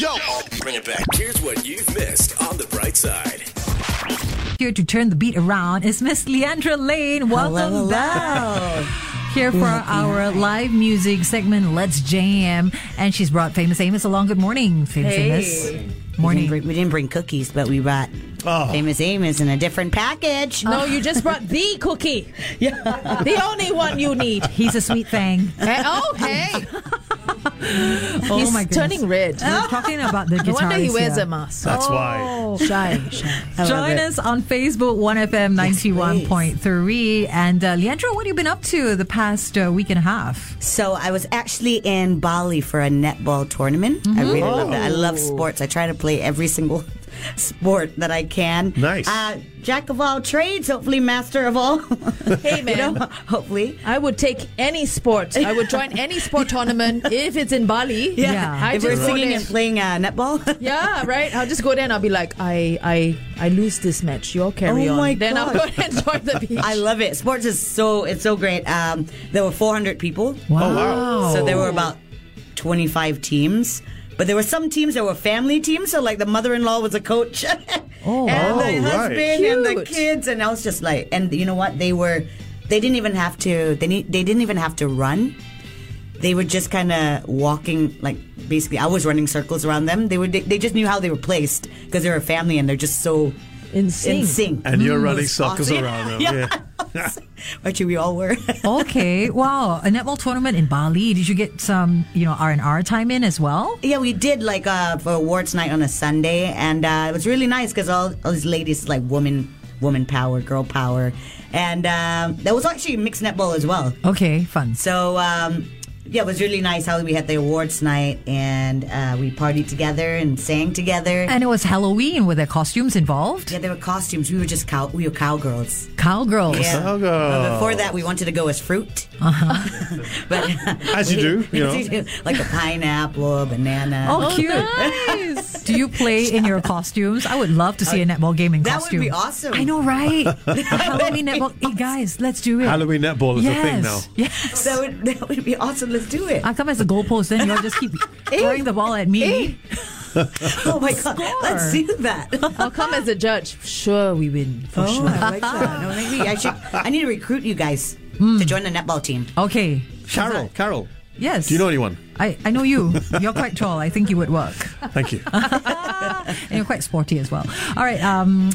Yo, bring it back. Here's what you've missed on the bright side. Here to turn the beat around is Miss Leandra Lane. Welcome Hello, hello. back. Here for our live music segment, Let's Jam. And she's brought Famous Amos along. Good morning, Famous Hey. Amos. We didn't, Morning. bring, we didn't bring cookies, but we brought Oh. famous Amos in a different package. No, you just brought the cookie. Yeah. The only one you need. He's a sweet thing. Hey, oh, hey. Oh He's my goodness. turning red. We're talking about the No guitarist wonder he wears here. a mask. That's why. Shy, shy. I love Join it. us on Facebook, 1FM 91.3. and uh, Leandra, what have you been up to the past uh, week and a half? So I was actually in Bali for a netball tournament. I really love it. I love sports. I try to play every single sport that I can. Nice. Uh, jack of all trades, hopefully master of all. Hey, you man. know, hopefully. I would take any sport. I would join any sport tournament if it's in Bali. Yeah. I if we're singing and playing uh, netball. Yeah, right. I'll just go there and I'll be like, I, I, I lose this match. You all carry Oh on. my then I'll go God. and enjoy the beach. I love it. Sports is so it's so great. Um, there were 400 people. Wow. Oh, wow. So there were about 25 teams. But there were some teams that were family teams, so like the mother-in-law was a coach, Oh, and the Oh, right. husband and the kids, and I was just like, and you know what? They were, they didn't even have to. They need, they didn't even have to run. They were just kind of walking, like basically, I was running circles around them. They were, they, they just knew how they were placed because they're a family and they're just so in sync. in sync. And you're Mm, running it was circles awesome. around them. Yeah. Yeah. Actually, we all were. okay. Wow. A netball tournament in Bali. Did you get some, you know, R&R time in as well? Yeah, we did like uh, for awards night on a Sunday, and uh, it was really nice because all, all these ladies like woman, woman power, girl power, and um, there was actually mixed netball as well. Okay, fun. So um, yeah, it was really nice how we had the awards night and uh, we partied together and sang together. And it was Halloween. Were there costumes involved? yeah, there were costumes. We were just cow. We were cowgirls. Cowgirls. Yeah. Cowgirl. But before that, we wanted to go as fruit. Uh-huh. but As you do, you know. as do, like a pineapple, a banana. Oh, cute. Nice. Do you play in your costumes? I would love to see a netball game in that costume. That would be awesome. I know, right? Halloween netball. Hey, guys, let's do it. Halloween netball is yes. a thing now. Yes. That would that would be awesome. Let's do it. I come as a goalpost, then you'll just keep throwing the ball at me. Oh my god, let's do that. I'll come as a judge. Sure, we win. For Oh, sure. I like that. No, maybe I should. I need to recruit you guys Hmm. to join the netball team. Okay. Carol, Carol, Yes. do you know anyone? I, I know you. You're quite tall. I think you would work. Thank you. And you're quite sporty as well. All right. Um,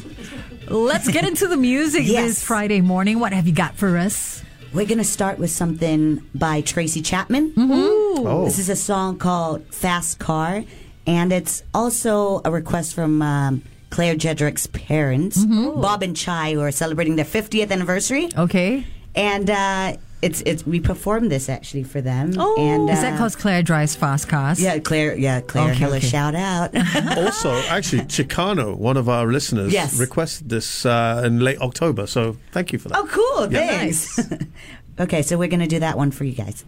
let's get into the music Yes. this Friday morning. What have you got for us? We're gonna start with something by Tracy Chapman. Oh, This is a song called "Fast Car," and it's also a request from um, Claire Jedrick's parents, Bob and Chai, who are celebrating their 50th anniversary. Okay. And uh, it's it's we performed this actually for them. Oh. and, Is that uh, because Claire drives fast cars? Yeah, Claire. Yeah, Claire. Okay, hello, okay. shout out. also, actually, Chicano, one of our listeners, Yes. requested this uh, in late October. So thank you for that. oh, cool. Yeah. Thanks. okay, so we're gonna do that one for you guys.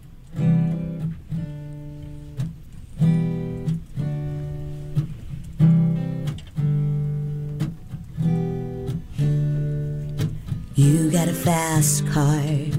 You got a fast car.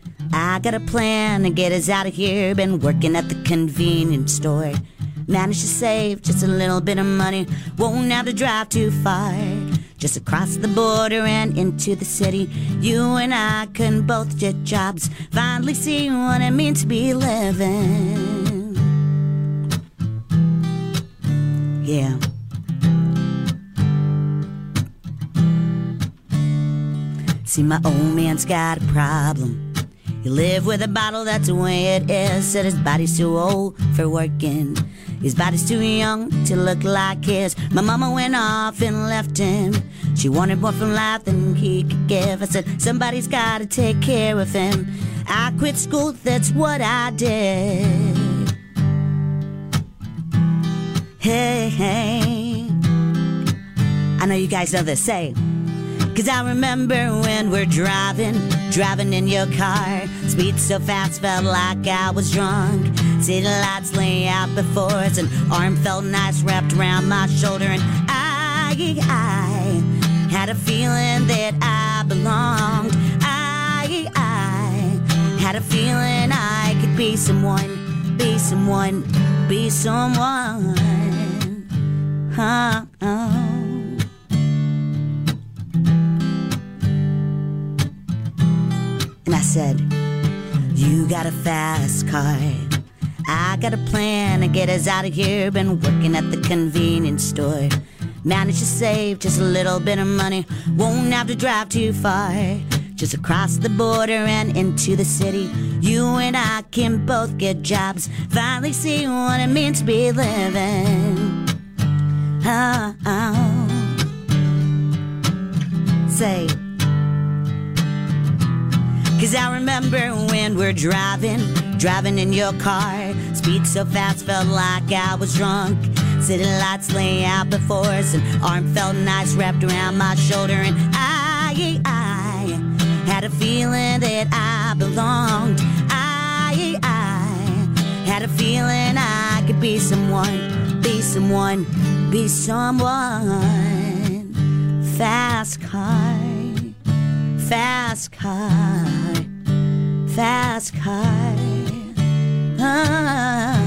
I got a plan to get us out of here. Been working at the convenience store. Managed to save just a little bit of money. Won't have to drive too far. Just across the border and into the city. You and I can both get jobs. Finally see what it means to be living. Yeah. See, my old man's got a problem. He live with a bottle, that's the way it is. Said his body's too old for working. His body's too young to look like his. My mama went off and left him. She wanted more from life than he could give. I said, somebody's gotta take care of him. I quit school, that's what I did. Hey, hey. I know you guys know this. Say, Cause I remember when we're driving, driving in your car. Speed so fast, felt like I was drunk. City lights lay out before us, and arm felt nice wrapped around my shoulder. And I, I had a feeling that I belonged. I, I had a feeling I could be someone, be someone, be someone. Huh, said, You got a fast car. I got a plan to get us out of here. Been working at the convenience store. Managed to save just a little bit of money. Won't have to drive too far. Just across the border and into the city. You and I can both get jobs. Finally see what it means to be living. Oh, oh. Say, Cause I remember when we're driving, driving in your car. Speed so fast, felt like I was drunk. City lights lay out before us, and arm felt nice wrapped around my shoulder. And I, I had a feeling that I belonged. I, I had a feeling I could be someone, be someone, be someone. Fast car fast car, fast car. Oh.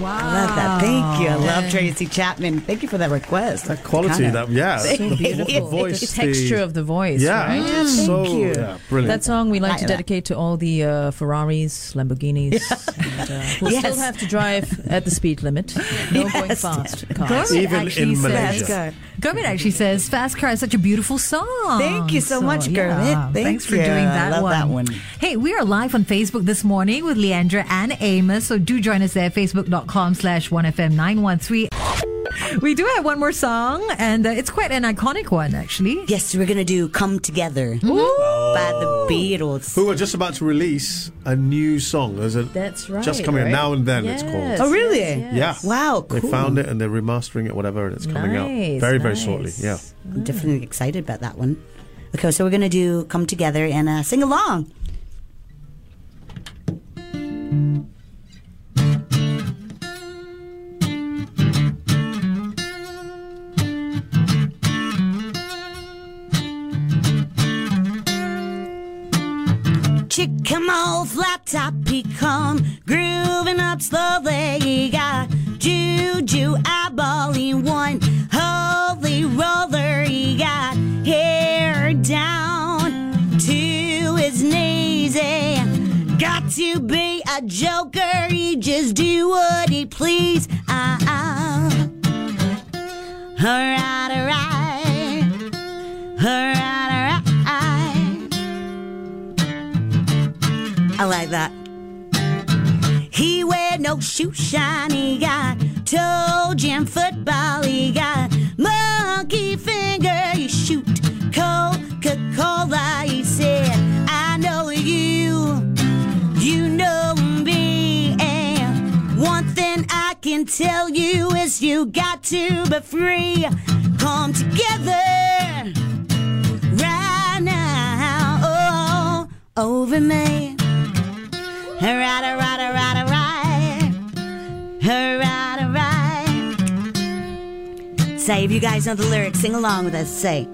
Wow. I love that. Thank you. I love Tracy Chapman. Thank you for that request. That quality, Kinda. that yeah, So the, beautiful. the voice, the texture the, of the voice, yeah, right? it's so Thank you. yeah, brilliant. That song we like Like to that. dedicate to all the uh, Ferraris, Lamborghinis, and, uh, who Yes. still have to drive at the speed limit. No going fast cars. Even actually in says- Malaysia. Gurmit actually says Fast Car is such a beautiful song. Thank you so much, yeah, Thank Thanks for you. doing I that love one. that one. Hey, we are live on Facebook this morning with Leandra and Amos, so do join us there, facebook.com slash 1FM913. We do have one more song, and uh, it's quite an iconic one, actually. Yes, we're gonna do "Come Together" by the Beatles. Who are just about to release a new song? There's a That's right. just coming right? out now and then. It's called. Oh, really? yes, Yeah. yes. Wow, They found it and they're remastering it, whatever, and it's coming out Nice, very, very nice. shortly. Yeah. I'm definitely excited about that one. Okay, so we're gonna do "Come Together" and uh, sing along. Down to his knees. Got to be a joker, he just do what he please. Uh uh. Alright, alright. Alright, alright. I like that. He wear no shoe shine. He got toe jam football. He got monkey tell you is you got to be free. Come together right now. Oh, over me. Alright, alright, alright, alright. Alright, alright. Say, if you guys know the lyrics, sing along with us. Say,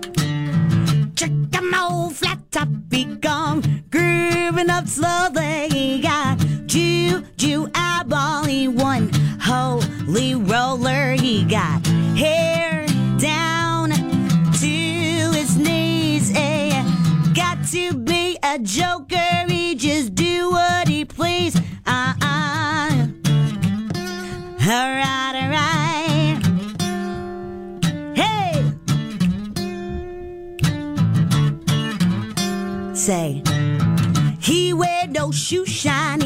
Check 'em old flat top be gone, grooving up slowly. Got juju eyeball, he one roller. He got hair down to his knees. Eh, got to be a joker. He just do what he please. Uh uh. Alright, alright. Hey. Say, he wear no shoe shine.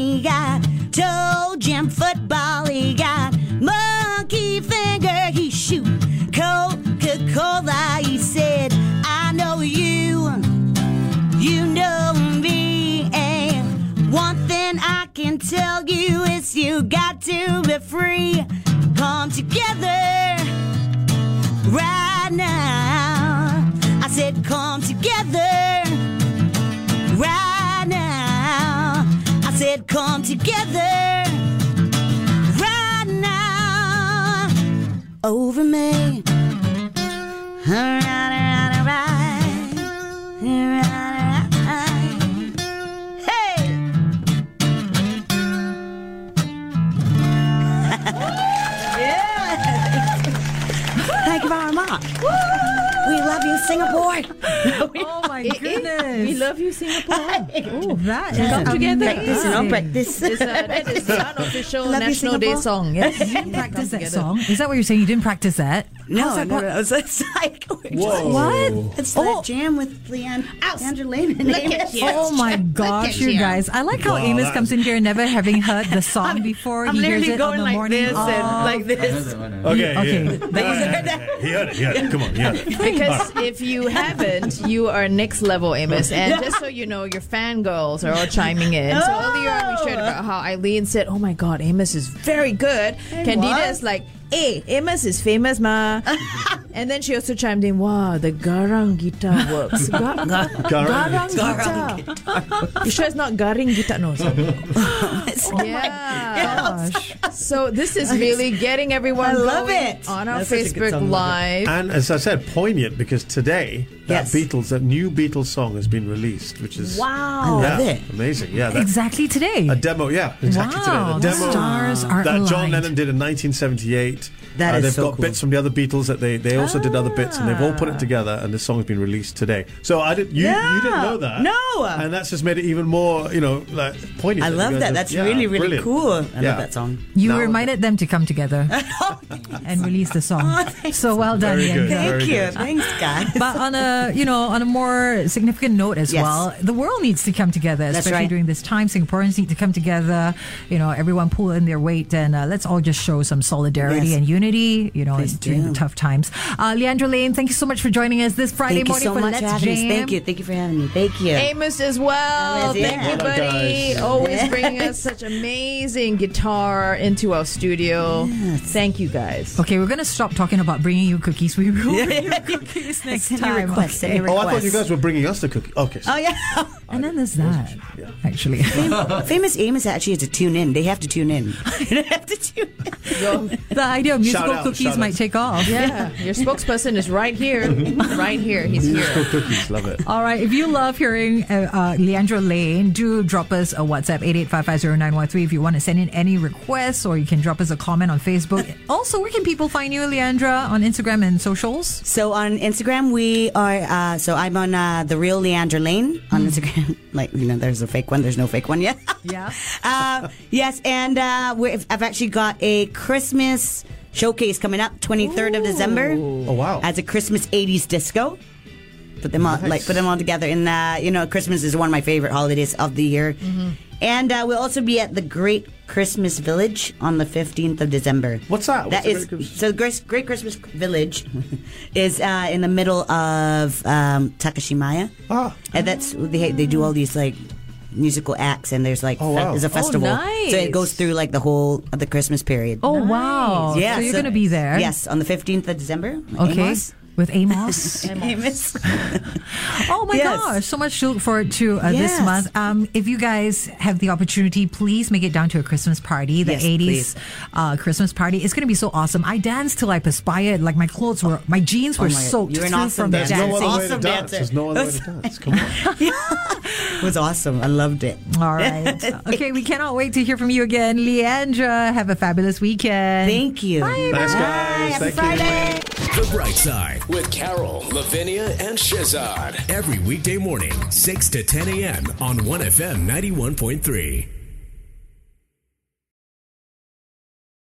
You is you got to be free. Come together right now. I said, come together right now. I said, come together right now over me. Alright, alright, alright. Singapore. Oh my goodness. We love you, Singapore. Oh, that is Come together. Practice, you know, amazing. practice. It's, uh, that is the unofficial Love you, National Day song. Yes. You didn't practice that song? Is that what you're saying? You didn't practice that? No, How's that no, go- no, it's, it's like Whoa. What? It's Oh. that jam with Leanne, Leandra Lane. and Look Amos. at. Oh my gosh, you you. guys. I like how Wow, Amos that comes in here never having heard the song before. I'm he hears literally it going on the like morning this and like this. Okay. Okay. Yeah. He heard it. He heard it. Come on. He heard it. Because if you haven't, you are next level, Amos. And just so you know, your fangirls are all chiming in. So earlier on, we shared about how Eileen said, "Oh my God, Amos is very good." Candida what? is like, "Hey, Amos is famous, ma." and then she also chimed in, "Wow, the garang guitar works." Ga- garang, guitar. You sure it's not garing guitar? No. sorry. yeah. Gosh. So this is really getting everyone I love going it. on our That's such a good Facebook song, love Live. And as I said, poignant because today that Yes. Beatles, that new Beatles song has been released, which is Wow. I love yeah, it. amazing. Yeah, that, Exactly today. a demo. Yeah, exactly Wow, today. the The demo stars are that John aligned. Lennon did in 1978. That uh, is they've so got cool. bits from the other Beatles that they, they also did other bits, and they've all put it together, and this song has been released today. So I did you you didn't know that? No. and that's just made it even more you know like poignant. I love that. of- That's yeah, really, really brilliant. cool. I Yeah. love that song. You Now- reminded them to come together and release the song. so well done, Very good. Leandra. Thank Very you. good. Thanks, guys. But on a you know on a more significant note as Yes. well, the world needs to come together, That's especially right. during this time. Singaporeans need to come together. You know, everyone pull in their weight, and uh, let's all just show some solidarity Yes. And unity. You know, Please in- during do. the tough times. Uh, Leandra Lane, thank you so much for joining us this Friday Thank you morning so for much Let's for Jam. us. Thank you. Thank you for having me. Thank you. Amos as well. Yes, Thank yeah. you, buddy. guys. Always bringing us such amazing guitar into our studio. Thank you, guys. Okay, we're gonna stop talking about bringing you cookies. We will bring you cookies next Send time. request. Send your Oh, I thought you guys were bringing us the cookie. Okay. so- Oh yeah. And then there's that. Actually, Famous Amos actually has to tune in. They have to tune in. they have to tune in. The idea of musical Shout out, cookies might out. take off. yeah, your spokesperson is right here. Right here. He's here. Musical cookies. Love it. All right. If you love hearing uh, uh, Leandra Lane, do drop us a WhatsApp 88550913 if you want to send in any requests, or you can drop us a comment on Facebook. also, where can people find you, Leandra, on Instagram and socials? So on Instagram, we are. Uh, so I'm on uh, the real Leandra Lane on Instagram. like you know, there's a fake one. There's no fake one yet. Yeah. uh, yes, and uh, we've, I've actually got a Christmas showcase coming up, 23rd of December. Oh wow. as a Christmas 80s disco. Put them all Nice. like put them all together, and uh, you know, Christmas is one of my favorite holidays of the year. And uh, we'll also be at the Great Christmas Village on the 15th of December. What's that? That What's the is Great Christmas- so. Great, Great Christmas Village is uh, in the middle of um, Takashimaya, Oh. and that's they they do all these like musical acts, and there's like Oh, fe- there's a Oh, festival, nice. so it goes through like the whole of the Christmas period. Oh, wow. yeah, So you're going to be there? Yes, on the 15th of December. Okay. Amos. With Amos. Amos. Oh my Yes. gosh, so much to look forward to uh, this month. Um, if you guys have the opportunity, please make it down to a Christmas party, the Yes, 80s uh, Christmas party. It's going to be so awesome. I danced till I perspired. Like my clothes were, my jeans were Oh my- soaked you're an awesome from dancer. There's dancing. no other way to Awesome dance. dancer. There's no other way to dance. Come on. It was awesome. I loved it. All right. okay, we cannot wait to hear from you again. Leandra, have a fabulous weekend. Thank you. Bye, Thanks, Bye. guys. Happy Thank you. Friday. The Bright Side with Carol, Lavinia, and Shehzad. Every weekday morning, 6 to 10 a.m. on 1FM 91.3.